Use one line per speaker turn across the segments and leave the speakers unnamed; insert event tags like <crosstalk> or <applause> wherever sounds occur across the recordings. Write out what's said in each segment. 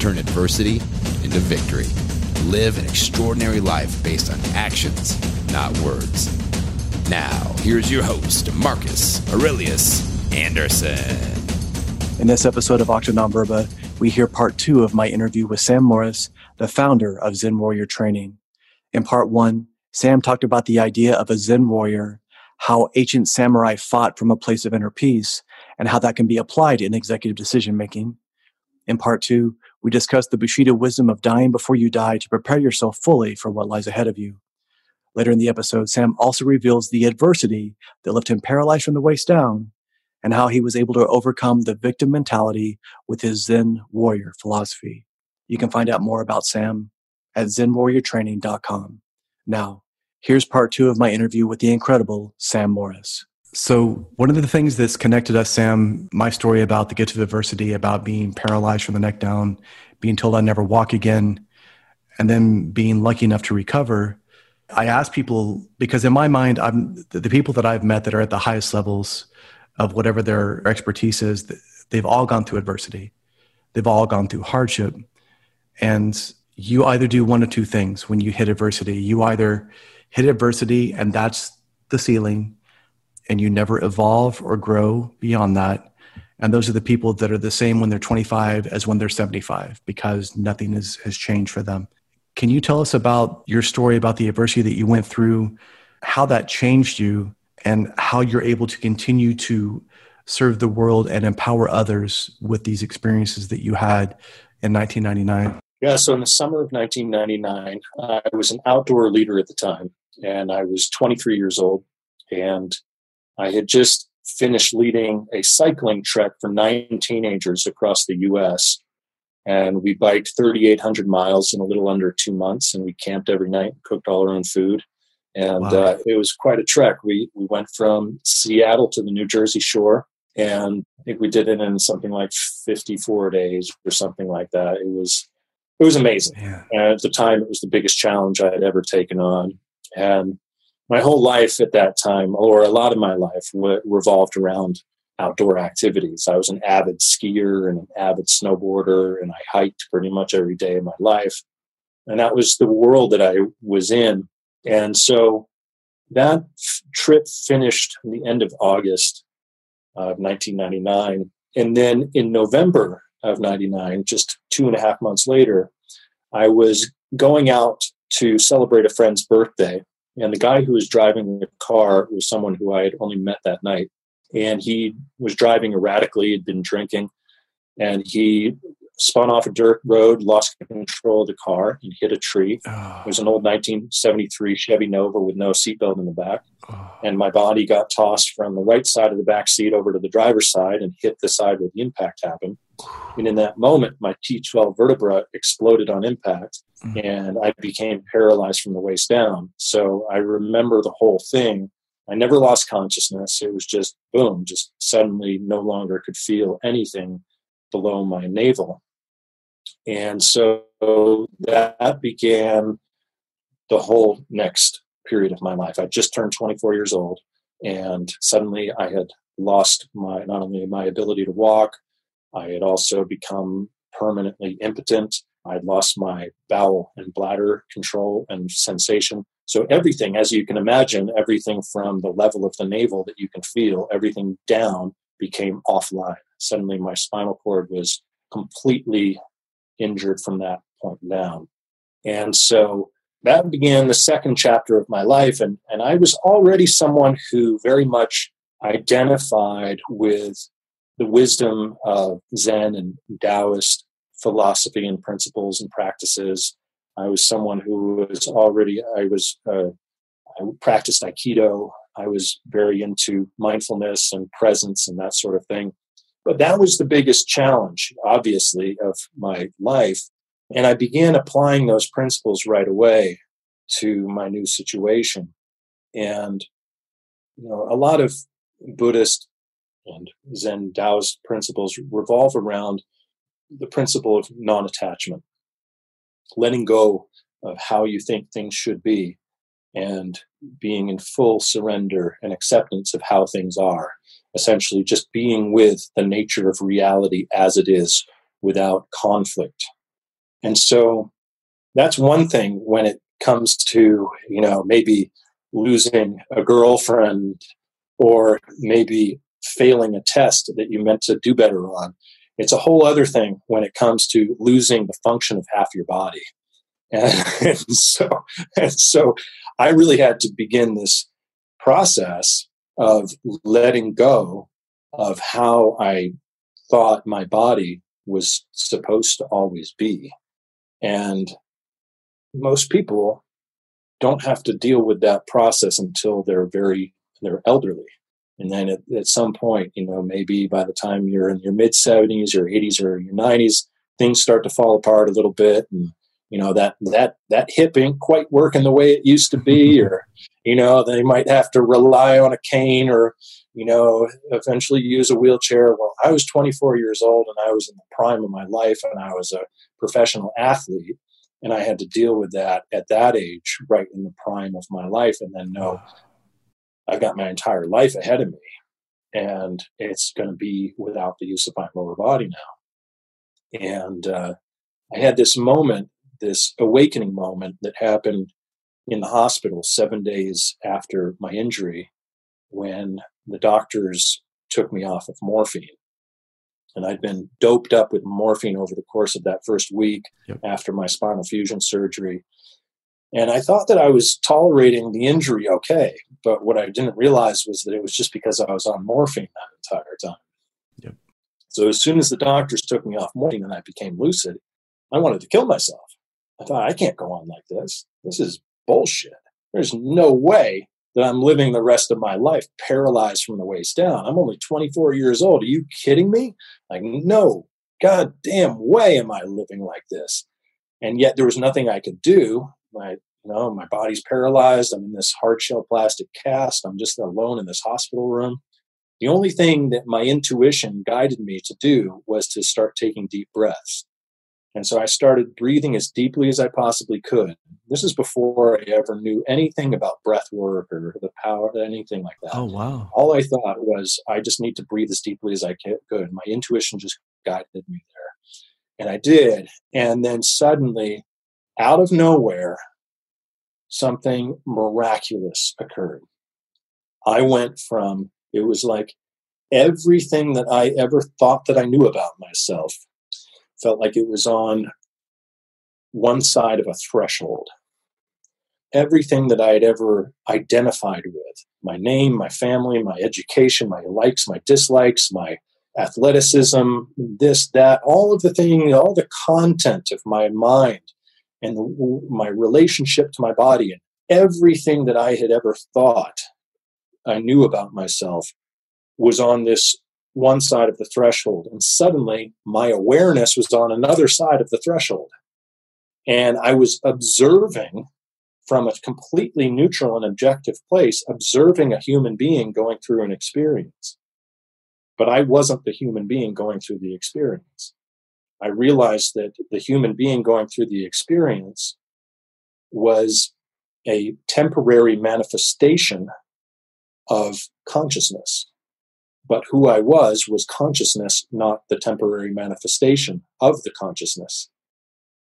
turn adversity into victory. Live an extraordinary life based on actions, not words. Now, here's your host, Marcus Aurelius Anderson.
In this episode of Octa Non we hear part two of my interview with Sam Morris, the founder of Zen Warrior Training. In part one, Sam talked about the idea of a Zen warrior, how ancient samurai fought from a place of inner peace, and how that can be applied in executive decision making. In part two, we discussed the Bushido wisdom of dying before you die to prepare yourself fully for what lies ahead of you. Later in the episode, Sam also reveals the adversity that left him paralyzed from the waist down and how he was able to overcome the victim mentality with his Zen warrior philosophy. You can find out more about Sam at zenwarriortraining.com. Now, here's part two of my interview with the incredible Sam Morris. So, one of the things that's connected us, Sam, my story about the gift of adversity, about being paralyzed from the neck down, being told I'd never walk again, and then being lucky enough to recover. I ask people because in my mind, I'm the people that I've met that are at the highest levels of whatever their expertise is, they've all gone through adversity. They've all gone through hardship. And you either do one of two things when you hit adversity. You either hit adversity and that's the ceiling, and you never evolve or grow beyond that. And those are the people that are the same when they're 25 as when they're 75 because nothing is, has changed for them. Can you tell us about your story about the adversity that you went through, how that changed you, and how you're able to continue to serve the world and empower others with these experiences that you had in 1999?
Yeah, so in the summer of 1999, I was an outdoor leader at the time, and I was 23 years old, and I had just finished leading a cycling trek for nine teenagers across the U.S. And we biked 3,800 miles in a little under two months, and we camped every night, and cooked all our own food and wow. uh, it was quite a trek. We we went from Seattle to the New Jersey shore, and I think we did it in something like 54 days or something like that. It was it was amazing. Yeah. And at the time, it was the biggest challenge I had ever taken on, and my whole life at that time, or a lot of my life, w- revolved around outdoor activities. I was an avid skier and an avid snowboarder, and I hiked pretty much every day of my life. And that was the world that I was in and so that f- trip finished in the end of August of 1999. And then in November of 99, just two and a half months later, I was going out to celebrate a friend's birthday. And the guy who was driving the car was someone who I had only met that night. And he was driving erratically, he'd been drinking, and he spun off a dirt road, lost control of the car, and hit a tree. Oh. It was an old 1973 Chevy Nova with no seatbelt in the back. Oh. And my body got tossed from the right side of the back seat over to the driver's side and hit the side where the impact happened. And in that moment, my T12 vertebra exploded on impact mm. and I became paralyzed from the waist down. So I remember the whole thing. I never lost consciousness. It was just boom, just suddenly no longer could feel anything below my navel. And so that began the whole next period of my life. I just turned 24 years old, and suddenly I had lost my not only my ability to walk, I had also become permanently impotent. I'd lost my bowel and bladder control and sensation. So everything, as you can imagine, everything from the level of the navel that you can feel, everything down became offline. Suddenly my spinal cord was completely injured from that point down. And so that began the second chapter of my life. And, and I was already someone who very much identified with the wisdom of Zen and Taoist philosophy and principles and practices. I was someone who was already, I was, uh, I practiced Aikido. I was very into mindfulness and presence and that sort of thing. But that was the biggest challenge, obviously, of my life. And I began applying those principles right away to my new situation. And, you know, a lot of Buddhist and Zen Taoist principles revolve around the principle of non attachment, letting go of how you think things should be and being in full surrender and acceptance of how things are. Essentially, just being with the nature of reality as it is without conflict. And so that's one thing when it comes to, you know, maybe losing a girlfriend or maybe failing a test that you meant to do better on. It's a whole other thing when it comes to losing the function of half your body. And, <laughs> and so, and so I really had to begin this process of letting go of how I thought my body was supposed to always be. And most people don't have to deal with that process until they're very they're elderly and then at, at some point you know maybe by the time you're in your mid 70s or 80s or your 90s things start to fall apart a little bit and you know that that that hip ain't quite working the way it used to be <laughs> or you know they might have to rely on a cane or you know eventually use a wheelchair. Well i was 24 years old and i was in the prime of my life and i was a professional athlete and i had to deal with that at that age right in the prime of my life. And then know I've got my entire life ahead of me, and it's going to be without the use of my lower body now. And uh, I had this moment, this awakening moment that happened in the hospital seven days after my injury when the doctors took me off of morphine. And I'd been doped up with morphine over the course of that first week yep. after my spinal fusion surgery. And I thought that I was tolerating the injury okay, but what I didn't realize was that it was just because I was on morphine that entire time. Yep. So as soon as the doctors took me off morphine and I became lucid, I wanted to kill myself. I thought, I can't go on like this. This is bullshit. There's no way that I'm living the rest of my life paralyzed from the waist down. I'm only 24 years old. Are you kidding me? Like, no goddamn way am I living like this. And yet there was nothing I could do my you know my body's paralyzed i'm in this hard shell plastic cast i'm just alone in this hospital room the only thing that my intuition guided me to do was to start taking deep breaths and so i started breathing as deeply as i possibly could. This is before i ever knew anything about breath work or the power anything like that.
Oh wow.
All i thought was i just need to breathe as deeply as i could. My intuition just guided me there. And i did. And then suddenly out of nowhere, something miraculous occurred. I went from, it was like everything that I ever thought that I knew about myself felt like it was on one side of a threshold. Everything that I had ever identified with my name, my family, my education, my likes, my dislikes, my athleticism, this, that, all of the thing, all the content of my mind and my relationship to my body and everything that I had ever thought I knew about myself was on this one side of the threshold. And suddenly my awareness was on another side of the threshold. And I was observing from a completely neutral and objective place, observing a human being going through an experience. But I wasn't the human being going through the experience. I realized that the human being going through the experience was a temporary manifestation of consciousness. But who I was was consciousness, not the temporary manifestation of the consciousness.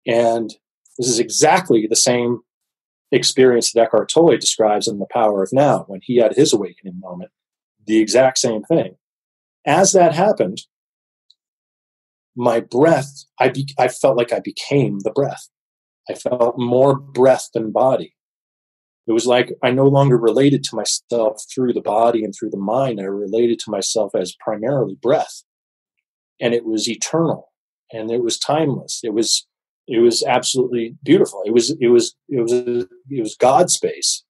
And this is exactly the same experience that Eckhart Tolle describes in The Power of Now when he had his awakening moment. The exact same thing. As that happened, my breath, I, be, I felt like I became the breath. I felt more breath than body. It was like I no longer related to myself through the body and through the mind. I related to myself as primarily breath. And it was eternal and it was timeless. It was it was absolutely beautiful. It was it was it was it was God space.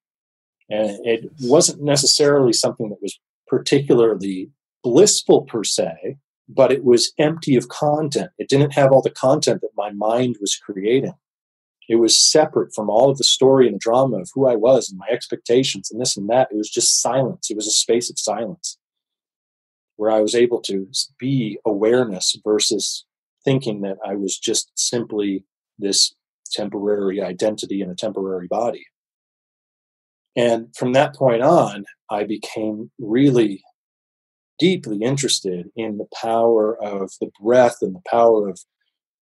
And it wasn't necessarily something that was particularly blissful per se, but it was empty of content. It didn't have all the content that my mind was creating. It was separate from all of the story and drama of who I was and my expectations and this and that. It was just silence. It was a space of silence where I was able to be awareness versus thinking that I was just simply this temporary identity in a temporary body. And from that point on, I became really deeply interested in the power of the breath and the power of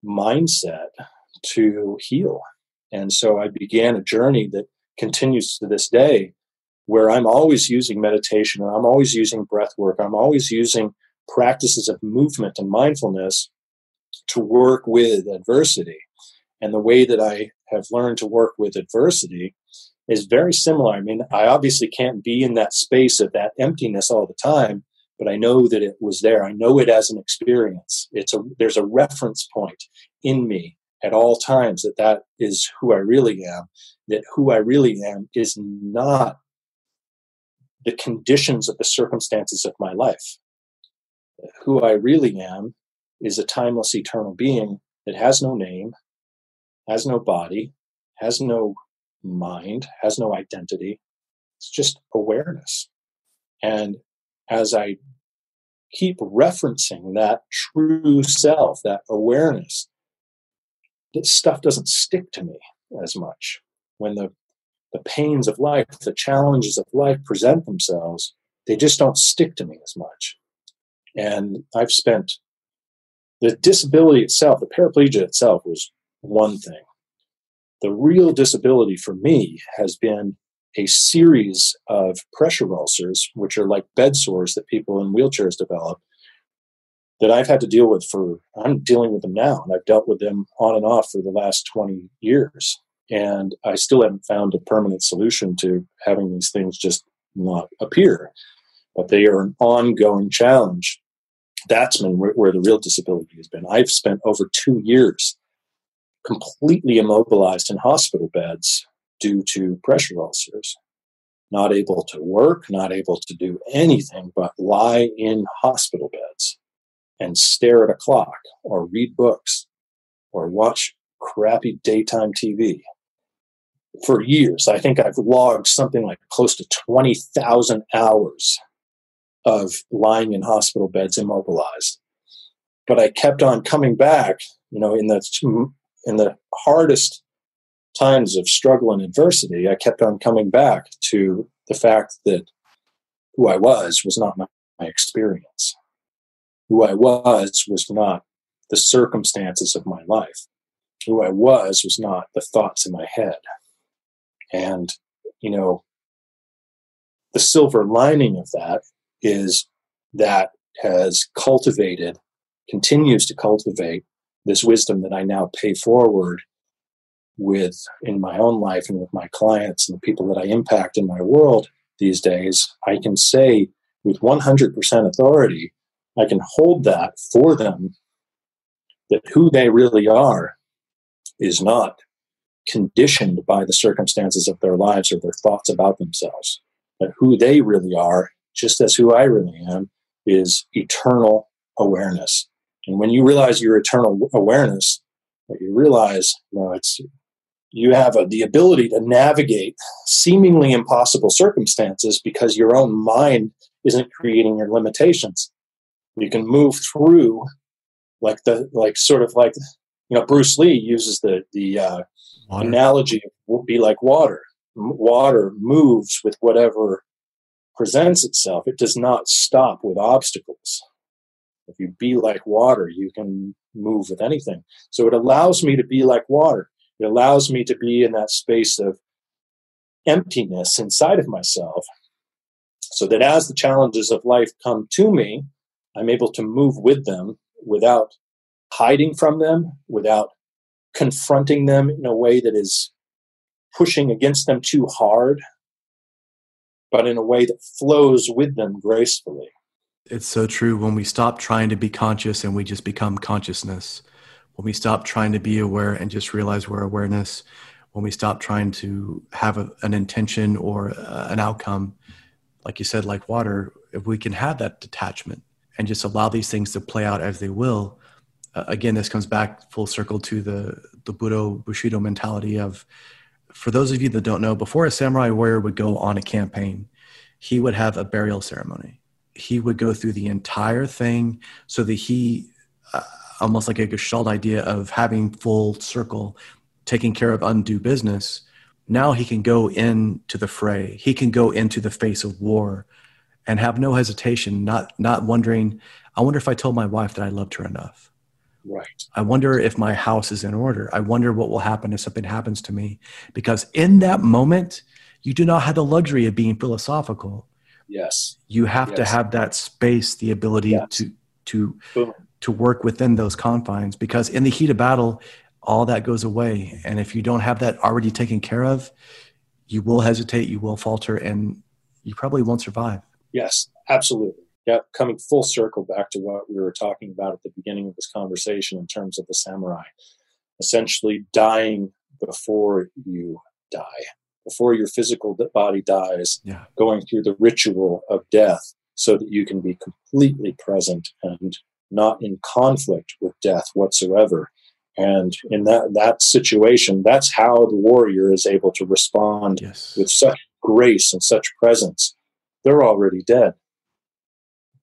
mindset to heal. And so I began a journey that continues to this day where I'm always using meditation and I'm always using breath work. I'm always using practices of movement and mindfulness to work with adversity. And the way that I have learned to work with adversity is very similar. I mean, I obviously can't be in that space of that emptiness all the time, but I know that it was there. I know it as an experience. It's a there's a reference point in me at all times that that is who I really am. That who I really am is not the conditions of the circumstances of my life. Who I really am is a timeless, eternal being that has no name, has no body, has no mind, has no identity. It's just awareness. And as I keep referencing that true self, that awareness, this stuff doesn't stick to me as much. When the, the pains of life, the challenges of life present themselves, they just don't stick to me as much. And I've spent the disability itself, the paraplegia itself was one thing. The real disability for me has been a series of pressure ulcers, which are like bed sores that people in wheelchairs develop, that I've had to deal with for, I'm dealing with them now, and I've dealt with them on and off for the last 20 years. And I still haven't found a permanent solution to having these things just not appear. But they are an ongoing challenge. That's been where the real disability has been. I've spent over two years completely immobilized in hospital beds due to pressure ulcers. Not able to work, not able to do anything but lie in hospital beds and stare at a clock or read books or watch crappy daytime TV for years. I think I've logged something like close to 20,000 hours of lying in hospital beds immobilized. But I kept on coming back, you know, in the in the hardest times of struggle and adversity, I kept on coming back to the fact that who I was was not my, my experience. Who I was was not the circumstances of my life. Who I was was not the thoughts in my head. And, you know, the silver lining of that is that has cultivated, continues to cultivate this wisdom that I now pay forward with in my own life and with my clients and the people that I impact in my world these days, I can say with 100% authority, I can hold that for them that who they really are is not conditioned by the circumstances of their lives or their thoughts about themselves. That who they really are, just as who I really am, is eternal awareness. And when you realize your eternal awareness, you realize, you know, it's you have a, the ability to navigate seemingly impossible circumstances because your own mind isn't creating your limitations. You can move through, like the like sort of like you know Bruce Lee uses the the uh, analogy will be like water. Water moves with whatever presents itself. It does not stop with obstacles. If you be like water, you can move with anything. So it allows me to be like water. It allows me to be in that space of emptiness inside of myself so that as the challenges of life come to me, I'm able to move with them without hiding from them, without confronting them in a way that is pushing against them too hard, but in a way that flows with them gracefully.
It's so true when we stop trying to be conscious and we just become consciousness when we stop trying to be aware and just realize we're awareness, when we stop trying to have a, an intention or uh, an outcome, like you said, like water, if we can have that detachment and just allow these things to play out as they will. Uh, again, this comes back full circle to the the Budo Bushido mentality of, for those of you that don't know, before a samurai warrior would go on a campaign, he would have a burial ceremony. He would go through the entire thing so that he, uh, almost like a Gestalt idea of having full circle, taking care of undue business. Now he can go into the fray. He can go into the face of war and have no hesitation, not not wondering, I wonder if I told my wife that I loved her enough.
Right.
I wonder if my house is in order. I wonder what will happen if something happens to me. Because in that moment, you do not have the luxury of being philosophical.
Yes.
You have
yes.
to have that space, the ability yes. to to Boom. to work within those confines. Because in the heat of battle, all that goes away. And if you don't have that already taken care of, you will hesitate, you will falter, and you probably won't survive.
Yes, absolutely. Yeah, coming full circle back to what we were talking about at the beginning of this conversation in terms of the samurai, essentially dying before you die, before your physical body dies,
yeah.
going through the ritual of death so that you can be completely present and not in conflict with death whatsoever. And in that, that situation, that's how the warrior is able to respond
yes.
with such grace and such presence they're already dead.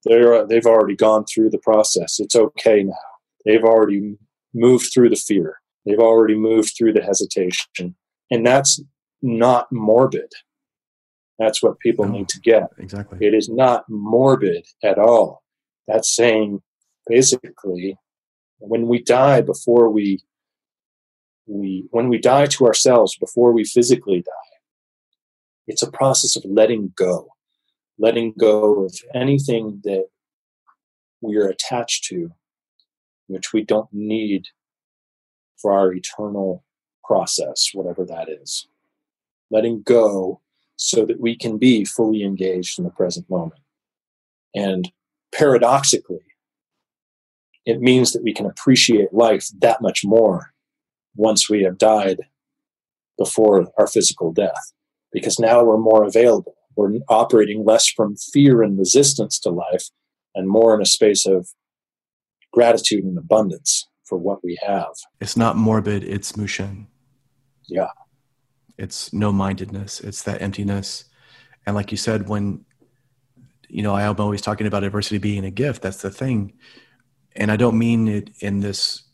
They're, uh, they've already gone through the process. It's okay now. They've already moved through the fear. They've already moved through the hesitation. And that's not morbid. That's what people no, need to get.
Exactly.
It is not morbid at all. That's saying basically when we die before we we when we die to ourselves before we physically die it's a process of letting go letting go of anything that we are attached to, which we don't need for our eternal process, whatever that is. Letting go so that we can be fully engaged in the present moment. And paradoxically, it means that we can appreciate life that much more once we have died before our physical death, because now we're more available we're operating less from fear and resistance to life and more in a space of gratitude and abundance for what we have.
It's not morbid, it's mushin.
Yeah.
It's no mindedness, it's that emptiness. And like you said, when, you know, I am always talking about adversity being a gift, that's the thing. And I don't mean it in this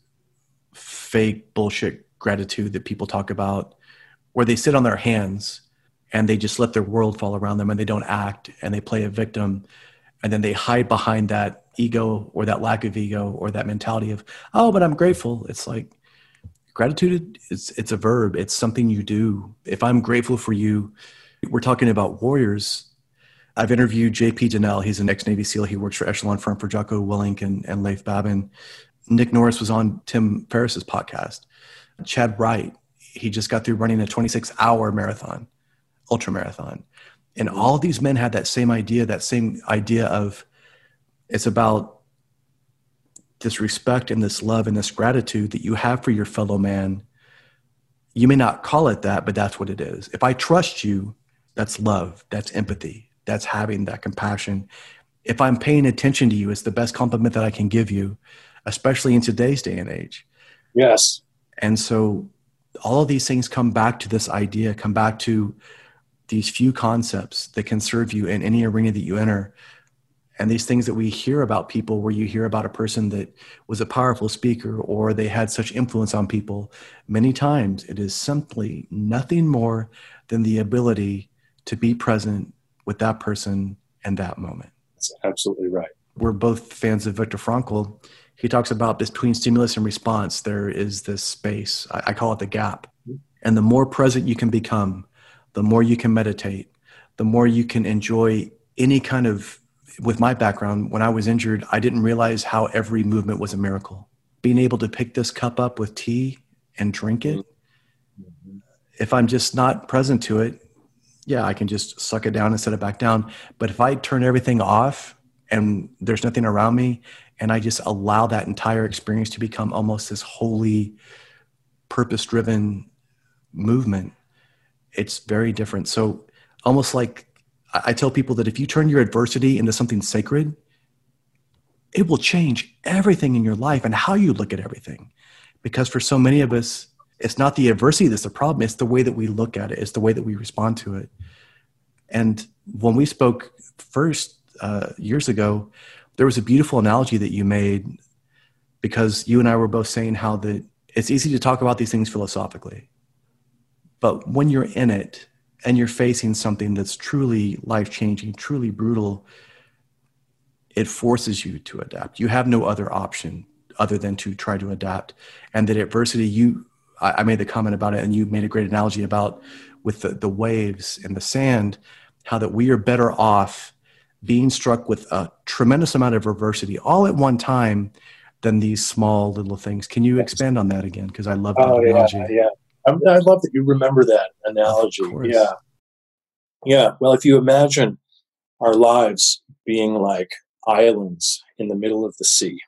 fake bullshit gratitude that people talk about where they sit on their hands and they just let their world fall around them and they don't act and they play a victim and then they hide behind that ego or that lack of ego or that mentality of oh but i'm grateful. It's like gratitude is it's a verb. It's something you do. If i'm grateful for you we're talking about warriors. I've interviewed jp Dinnell. he's an ex-navy seal. He works for Echelon Front for jocko willink and, and leif babin. Nick norris was on tim ferriss's podcast. Chadd wright he just got through running a 26 hour marathon ultra marathon. And all these men had that same idea, that same idea of it's about this respect and this love and this gratitude that you have for your fellow man. You may not call it that, but that's what it is. If I trust you, that's love, that's empathy, that's having that compassion. If I'm paying attention to you, it's the best compliment that I can give you, especially in today's day and age.
Yes.
And so all of these things come back to this idea, come back to these few concepts that can serve you in any arena that you enter. And these things that we hear about people where you hear about a person that was a powerful speaker or they had such influence on people many times it is simply nothing more than the ability to be present with that person and that moment.
That's absolutely right.
We're both fans of viktor frankl. He talks about between stimulus and response there is this space. I, call it the gap. Mm-hmm. and the more present you can become the more you can meditate, the more you can enjoy any kind of. With my background, when I was injured, I didn't realize how every movement was a miracle. Being able to pick this cup up with tea and drink it, mm-hmm. if I'm just not present to it, yeah, I can just suck it down and set it back down. But if I turn everything off and there's nothing around me, and I just allow that entire experience to become almost this holy, purpose driven movement, it's very different. So almost like I tell people that if you turn your adversity into something sacred, it will change everything in your life and how you look at everything. Because for so many of us, it's not the adversity that's the problem, it's the way that we look at it, it's the way that we respond to it. And when we spoke first uh, years ago, there was a beautiful analogy that you made because you and I were both saying how that it's easy to talk about these things philosophically. But when you're in it and you're facing something that's truly life changing, truly brutal, it forces you to adapt. You have no other option other than to try to adapt. And that adversity, you, I, made the comment about it, and you made a great analogy about with the, the waves and the sand, how that we are better off being struck with a tremendous amount of adversity all at one time than these small little things. Can you expand on that again? Because I love that oh, analogy.
Yeah, yeah. I, I love that you remember that analogy. Yeah. Yeah. Well, if you imagine our lives being like islands in the middle of the sea,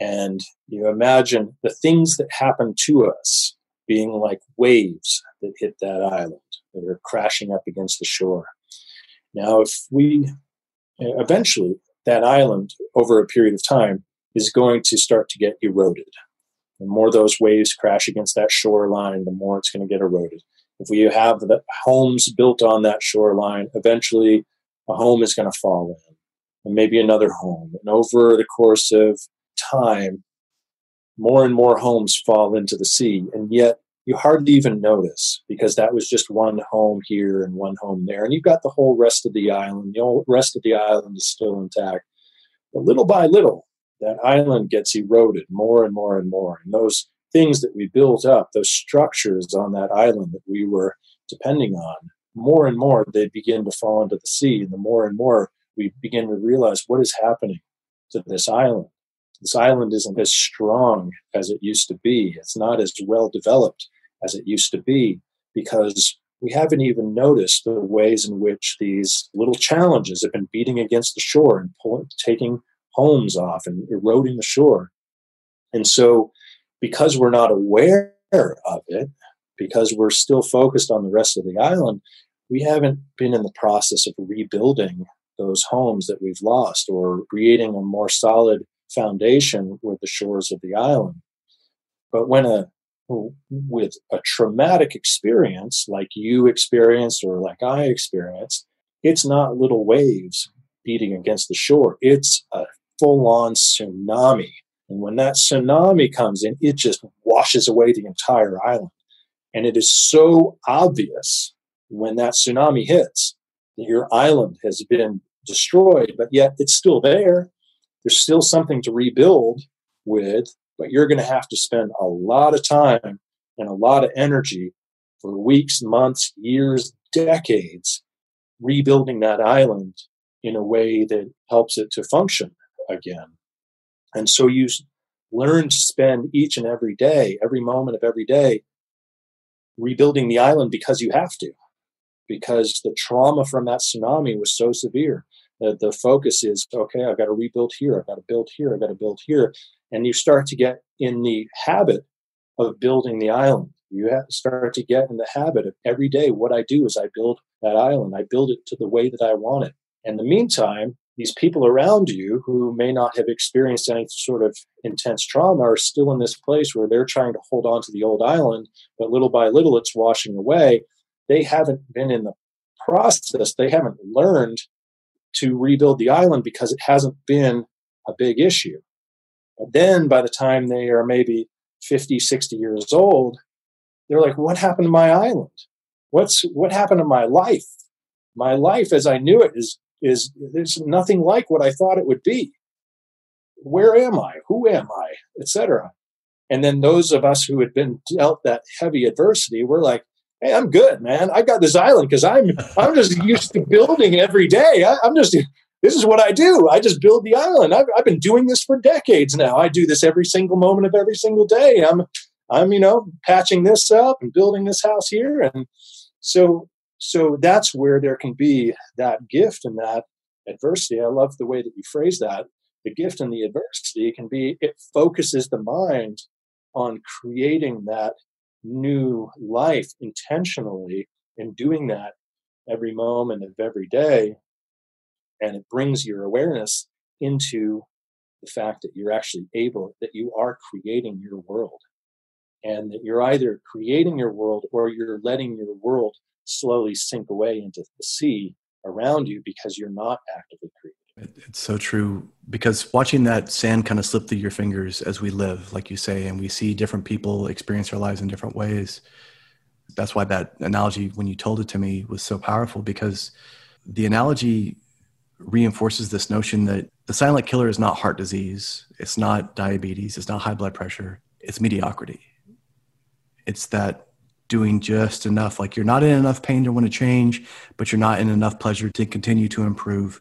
and you imagine the things that happen to us being like waves that hit that island that are crashing up against the shore. Now, if we eventually, that island over a period of time is going to start to get eroded. The more those waves crash against that shoreline, the more it's going to get eroded. If we have the homes built on that shoreline, eventually a home is going to fall in, and maybe another home. And over the course of time, more and more homes fall into the sea. And yet you hardly even notice because that was just one home here and one home there. And you've got the whole rest of the island. The whole rest of the island is still intact. But little by little, that island gets eroded more and more and more. And those things that we built up, those structures on that island that we were depending on, more and more they begin to fall into the sea. And the more and more we begin to realize what is happening to this island. This island isn't as strong as it used to be. It's not as well developed as it used to be because we haven't even noticed the ways in which these little challenges have been beating against the shore and pulling, taking homes off and eroding the shore. And so, because we're not aware of it, because we're still focused on the rest of the island, we haven't been in the process of rebuilding those homes that we've lost or creating a more solid foundation with the shores of the island. But when a with a traumatic experience like you experienced or like I experienced, it's not little waves beating against the shore. It's a full on tsunami. And when that tsunami comes in, it just washes away the entire island. And it is so obvious when that tsunami hits that your island has been destroyed, but yet it's still there. There's still something to rebuild with, but you're going to have to spend a lot of time and a lot of energy for weeks, months, years, decades rebuilding that island in a way that helps it to function again. And so you learn to spend each and every day, every moment of every day, rebuilding the island because you have to, because the trauma from that tsunami was so severe. that the focus is okay, I've got to rebuild here, I've got to build here, I've got to build here. And you start to get in the habit of building the island. You start to get in the habit of every day what I do is I build that island. I build it to the way that I want it. In the meantime, these people around you who may not have experienced any sort of intense trauma are still in this place where they're trying to hold on to the old island, but little by little it's washing away. They haven't been in the process, they haven't learned to rebuild the island because it hasn't been a big issue. But then by the time they are maybe 50, 60 years old, they're like, what happened to my island? What's what happened to my life? My life as I knew it is is there's nothing like what I thought it would be. Where am I? Who am I? Etc. And then those of us who had been dealt that heavy adversity, we're like, "Hey, I'm good, man. I got this island because I'm I'm just <laughs> used to building every day. I, I'm just this is what I do. I just build the island. I've, I've been doing this for decades now. I do this every single moment of every single day. I'm I'm you know patching this up and building this house here, and so so that's where there can be that gift and that adversity. I love the way that you phrase that. The gift and the adversity can be, it focuses the mind on creating that new life intentionally and doing that every moment of every day. And it brings your awareness into the fact that you're actually able, that you are creating your world. And that you're either creating your world or you're letting your world slowly sink away into the sea around you because you're not actively creating.
It's so true because watching that sand kind of slip through your fingers as we live, like you say, and we see different people experience their lives in different ways. That's why that analogy, when you told it to me, was so powerful because the analogy reinforces this notion that the silent killer is not heart disease, it's not diabetes, it's not high blood pressure, it's mediocrity. It's that doing just enough. Like you're not in enough pain to want to change, but you're not in enough pleasure to continue to improve.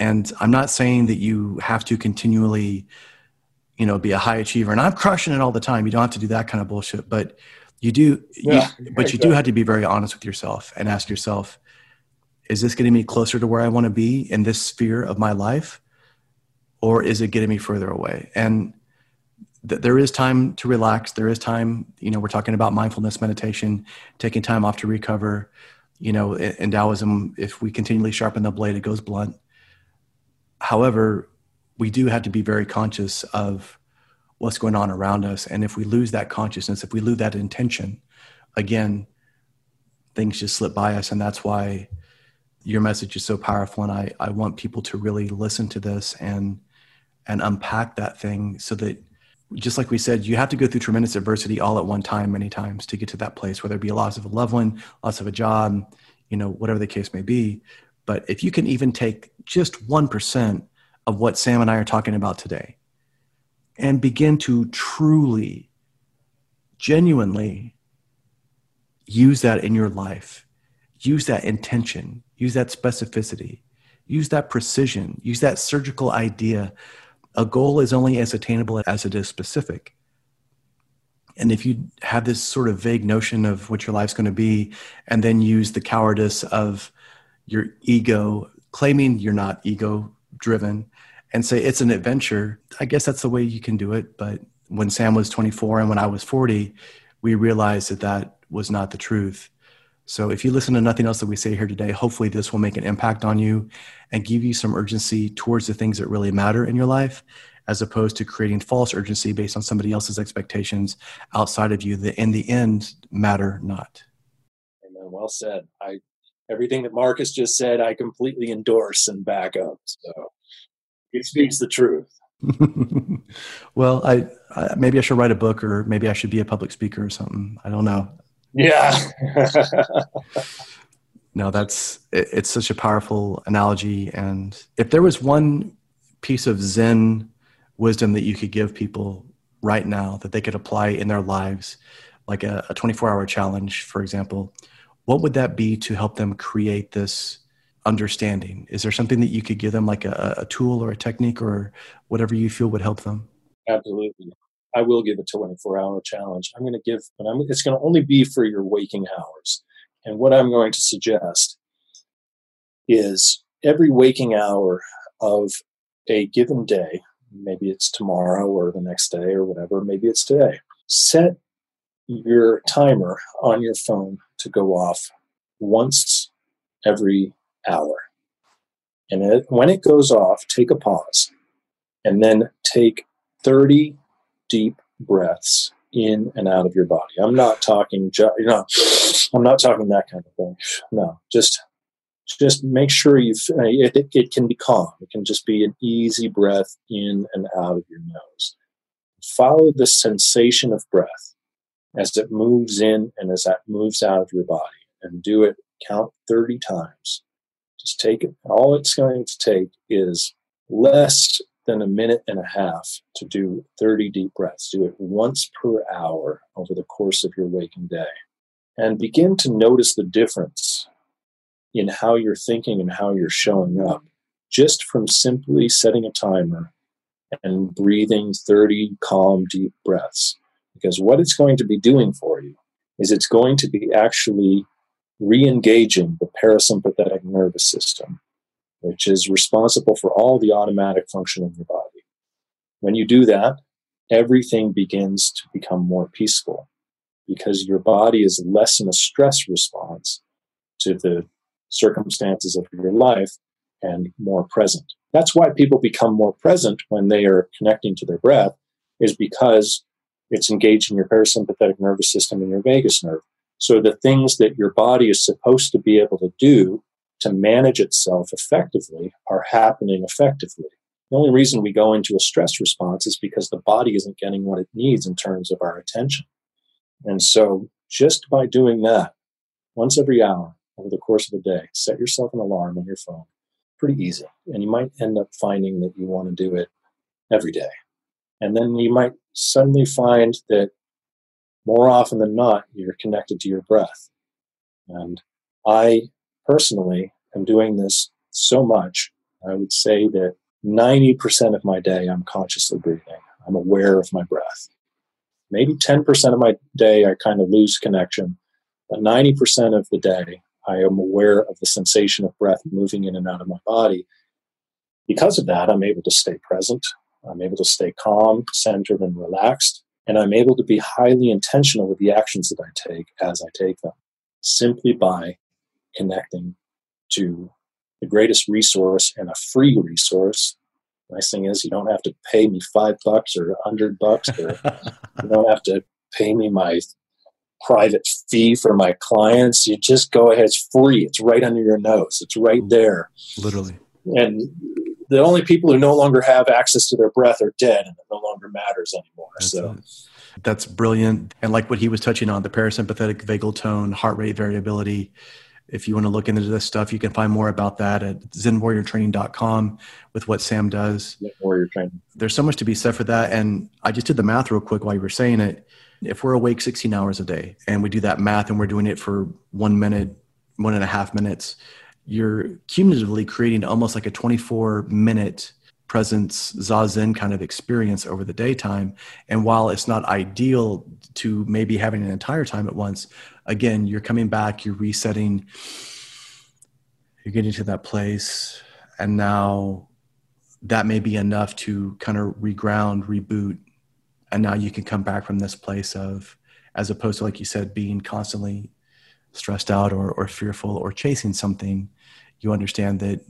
And I'm not saying that you have to continually, you know, be a high achiever. And I'm crushing it all the time. You don't have to do that kind of bullshit, but you do. Yeah, you, but you do have to be very honest with yourself and ask yourself, is this getting me closer to where I want to be in this sphere of my life? Or is it getting me further away? And th- there is time to relax. There is time, you know, we're talking about mindfulness meditation, taking time off to recover. You know, in Taoism, if we continually sharpen the blade, it goes blunt. However, we do have to be very conscious of what's going on around us. And if we lose that consciousness, if we lose that intention, again, things just slip by us. And that's why your message is so powerful and I, I want people to really listen to this and and unpack that thing so that just like we said you have to go through tremendous adversity all at one time many times to get to that place whether it be a loss of a loved one loss of a job you know whatever the case may be but if you can even take just 1% of what sam and i are talking about today and begin to truly genuinely use that in your life use that intention use that specificity, use that precision, use that surgical idea. A goal is only as attainable as it is specific. And if you have this sort of vague notion of what your life's going to be, and then use the cowardice of your ego, claiming you're not ego driven, and say it's an adventure, I guess that's the way you can do it. But when Sam was 24 and when I was 40, we realized that that was not the truth. So if you listen to nothing else that we say here today, hopefully this will make an impact on you and give you some urgency towards the things that really matter in your life, as opposed to creating false urgency based on somebody else's expectations outside of you that in the end matter not.
Amen. Well said. I everything that Marcus just said, I completely endorse and back up. So he speaks the truth. <laughs>
well, I, I, maybe I should write a book, or maybe I should be a public speaker or something. I don't know.
Yeah. <laughs>
no, that's it, it's such a powerful analogy. And if there was one piece of Zen wisdom that you could give people right now that they could apply in their lives, like a, a 24 hour challenge, for example, what would that be to help them create this understanding? Is there something that you could give them, like a, a tool or a technique or whatever you feel would help them?
Absolutely. I will give a 24 hour challenge. I'm going to give, but I'm, it's going to only be for your waking hours. And what I'm going to suggest is every waking hour of a given day, maybe it's tomorrow or the next day or whatever, maybe it's today, set your timer on your phone to go off once every hour. And it, when it goes off, take a pause and then take 30 deep breaths in and out of your body. I'm not talking, ju- you know, I'm not talking that kind of thing. No, just just make sure you uh, it, it, it can be calm. It can just be an easy breath in and out of your nose. Follow the sensation of breath as it moves in and as that moves out of your body, and do it. Count 30 times. Just take it. All it's going to take is less than a minute and a half to do 30 deep breaths. Do it once per hour over the course of your waking day. And begin to notice the difference in how you're thinking and how you're showing up just from simply setting a timer and breathing 30 calm, deep breaths. Because what it's going to be doing for you is it's going to be actually re engaging the parasympathetic nervous system which is responsible for all the automatic function of your body. When you do that, everything begins to become more peaceful because your body is less in a stress response to the circumstances of your life and more present. That's why people become more present when they are connecting to their breath, is because it's engaged in your parasympathetic nervous system and your vagus nerve. So the things that your body is supposed to be able to do to manage itself effectively are happening effectively. The only reason we go into a stress response is because the body isn't getting what it needs in terms of our attention. And so just by doing that once every hour over the course of a day, set yourself an alarm on your phone. Pretty easy. And you might end up finding that you want to do it every day. And then you might suddenly find that more often than not, you're connected to your breath. And I personally am doing this so much, I would say that 90% of my day I'm consciously breathing. I'm aware of my breath. Maybe 10% of my day I kind of lose connection, but 90% of the day I am aware of the sensation of breath moving in and out of my body. Because of that, I'm able to stay present. I'm able to stay calm, centered, and relaxed. And I'm able to be highly intentional with the actions that I take as I take them, simply by connecting to the greatest resource and a free resource. Nice thing is, you don't have to pay me five bucks or a hundred bucks, or <laughs> you don't have to pay me my private fee for my clients. You just go ahead; it's free. It's right under your nose. It's right mm. there.
Literally.
And the only people who no longer have access to their breath are dead, and it no longer matters anymore. That's so.
That's brilliant. And like what he was touching on, the parasympathetic vagal tone, heart rate variability. If you want to look into this stuff, you can find more about that at zenwarriortraining.com with what Sam does.
Warrior training.
There's so much to be said for that. And I just did the math real quick while you were saying it. If we're awake 16 hours a day and we do that math and we're doing it for one minute, one and a half minutes, you're cumulatively creating almost like a 24 minute presence zazen kind of experience over the daytime. And while it's not ideal to maybe having an entire time at once again you're coming back you're resetting you're getting to that place. And now that may be enough to kind of reground reboot. And now you can come back from this place of as opposed to like you said being constantly stressed out or, or fearful or chasing something you understand that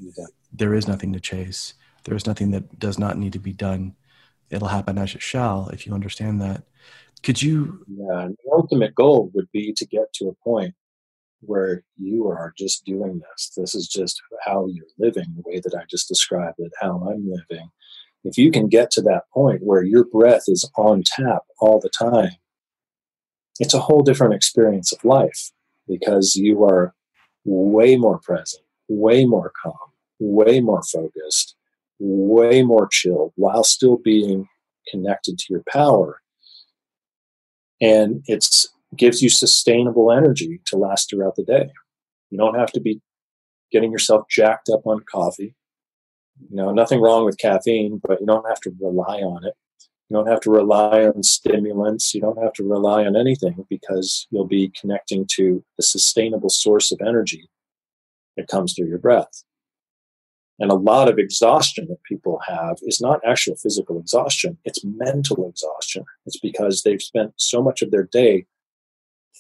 there is nothing to chase. There is nothing that does not need to be done. It'll happen as it shall if you understand that. Could you?
Yeah, the ultimate goal would be to get to a point where you are just doing this. This is just how you're living, the way that I just described it, how I'm living. If you can get to that point where your breath is on tap all the time, it's a whole different experience of life because you are way more present way more calm, way more focused, way more chilled while still being connected to your power. And it gives you sustainable energy to last throughout the day. You don't have to be getting yourself jacked up on coffee. You know, nothing wrong with caffeine, but you don't have to rely on it. You don't have to rely on stimulants. You don't have to rely on anything because you'll be connecting to a sustainable source of energy that comes through your breath. And a lot of exhaustion that people have is not actual physical exhaustion, it's mental exhaustion. It's because they've spent so much of their day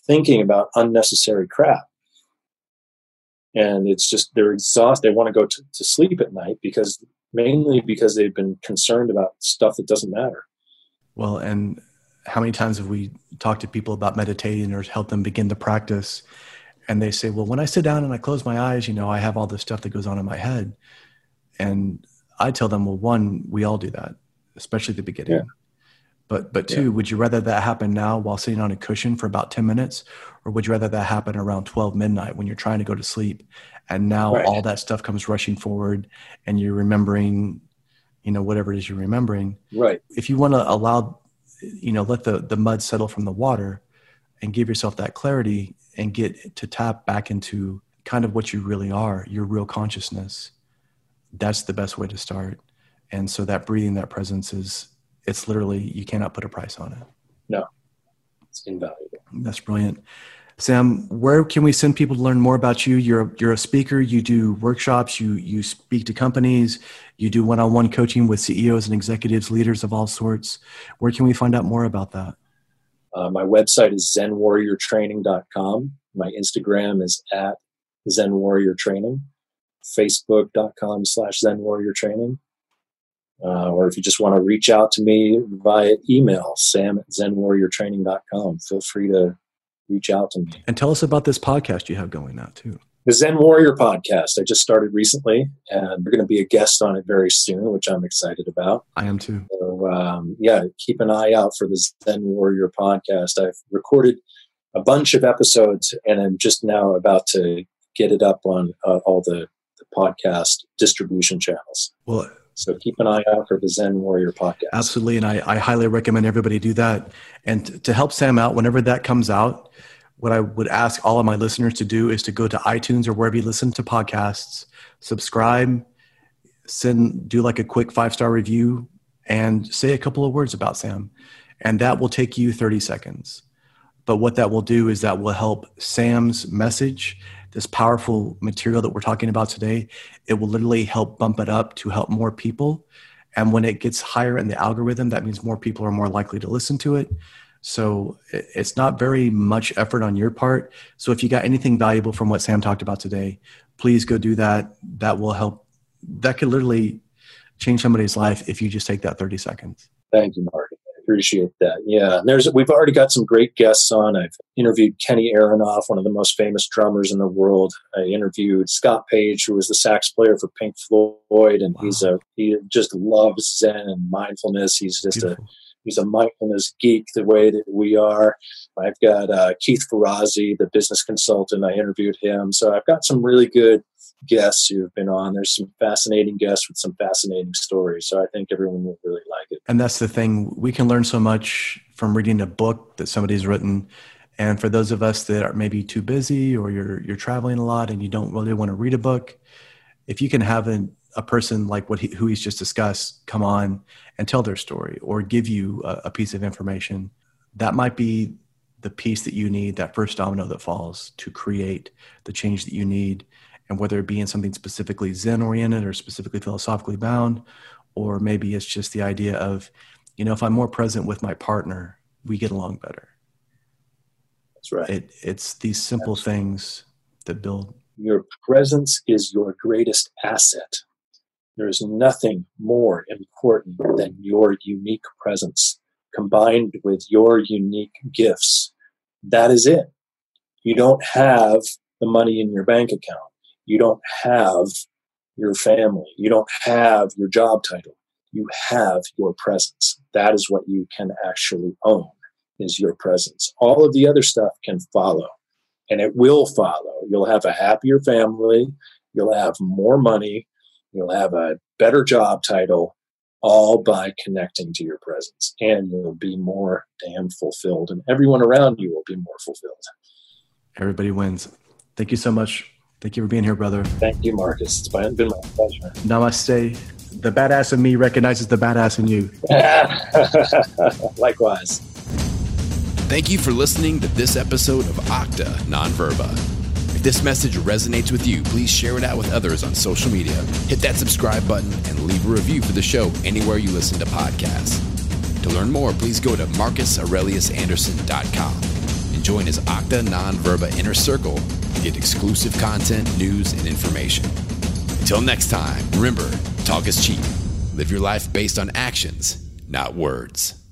thinking about unnecessary crap. And it's just they're exhausted. They want to go to, to sleep at night because mainly because they've been concerned about stuff that doesn't matter.
Well, and how many times have we talked to people about meditating or help them begin to practice? and they say, well, when I sit down and I close my eyes, you know, I have all this stuff that goes on in my head. And I tell them, well, one, we all do that, especially at the beginning. Yeah. But but two, yeah. would you rather that happen now while sitting on a cushion for about 10 minutes? Or would you rather that happen around 12 midnight when you're trying to go to sleep? And now right. all that stuff comes rushing forward and you're remembering, you know, whatever it is you're remembering.
Right.
If you want to allow, you know, let the, the mud settle from the water and give yourself that clarity, and get to tap back into kind of what you really are, your real consciousness. That's the best way to start. And so that breathing, that presence is, it's literally, you cannot put a price on it.
No, it's invaluable.
That's brilliant. Sam, where can we send people to learn more about you? You're you're a speaker. You do workshops. You you speak to companies. You do one-on-one coaching with CEOs and executives, leaders of all sorts. Where can we find out more about that?
Uh, my website is zenwarriortraining.com. My Instagram is at zenwarriortraining. facebook.com slash Zen Warrior Training. Uh, or if you just want to reach out to me via email, sam at zenwarriortraining.com. Feel free to reach out to me.
And tell us about this podcast you have going now, too.
The Zen Warrior podcast. I just started recently, and you're going to be a guest on it very soon, which I'm excited about.
I am too.
So, um, yeah, keep an eye out for the Zen Warrior podcast. I've recorded a bunch of episodes, and I'm just now about to get it up on uh, all the, the podcast distribution channels.
Well,
so keep an eye out for the Zen Warrior podcast.
Absolutely. And I, I highly recommend everybody do that. And to, to help Sam out, whenever that comes out, what I would ask all of my listeners to do is to go to iTunes or wherever you listen to podcasts, subscribe, send, do like a quick five star review, and say a couple of words about Sam. And that will take you 30 seconds. But what that will do is that will help Sam's message this powerful material that we're talking about today, it will literally help bump it up to help more people. And when it gets higher in the algorithm, that means more people are more likely to listen to it. So it's not very much effort on your part. So if you got anything valuable from what Sam talked about today, please go do that. That will help. That could literally change somebody's life if you just take that 30 seconds.
Thank you, Mark appreciate that. Yeah, and there's we've already got some great guests on. I've interviewed Kenny Aronoff, one of the most famous drummers in the world. I interviewed Scott Page, who was the sax player for Pink Floyd, and wow. he's a he just loves Zen and mindfulness. He's just Beautiful. a he's a mindfulness geek the way that we are. I've got uh, Keith Ferrazzi, the business consultant. I interviewed him, so I've got some really good guests who have been on. There's some fascinating guests with some fascinating stories. So I think everyone will really like it.
And that's the thing. We can learn so much from reading a book that somebody's written. And for those of us that are maybe too busy or you're you're traveling a lot and you don't really want to read a book, if you can have an, a person like what he, who he's just discussed come on and tell their story or give you a, a piece of information, that might be the piece that you need, that first domino that falls to create the change that you need and whether it be in something specifically Zen oriented or specifically philosophically bound, or maybe it's just the idea of, you know, if I'm more present with my partner, we get along better.
That's right.
It, it's these simple things that build.
Your presence is your greatest asset. There is nothing more important than your unique presence combined with your unique gifts. That is it. You don't have the money in your bank account you don't have your family. You don't have your job title. You have your presence. That is what you can actually own is your presence. All of the other stuff can follow and it will follow. You'll have a happier family. You'll have more money. You'll have a better job title all by connecting to your presence and you'll be more damn fulfilled and everyone around you will be more fulfilled.
Everybody wins. Thank you so much Thank you for being here, brother.
Thank you, Marcus. It's been my pleasure.
Namaste. The badass in me recognizes the badass in you. <laughs>
Likewise.
Thank you for listening to this episode of Octa Nonverba. If this message resonates with you, please share it out with others on social media. Hit that subscribe button and leave a review for the show anywhere you listen to podcasts. To learn more, please go to marcusaureliusanderson.com and join his Facta Non Verba Inner Circle to get exclusive content, news, and information. Until next time, remember talk is cheap. Live your life based on actions, not words.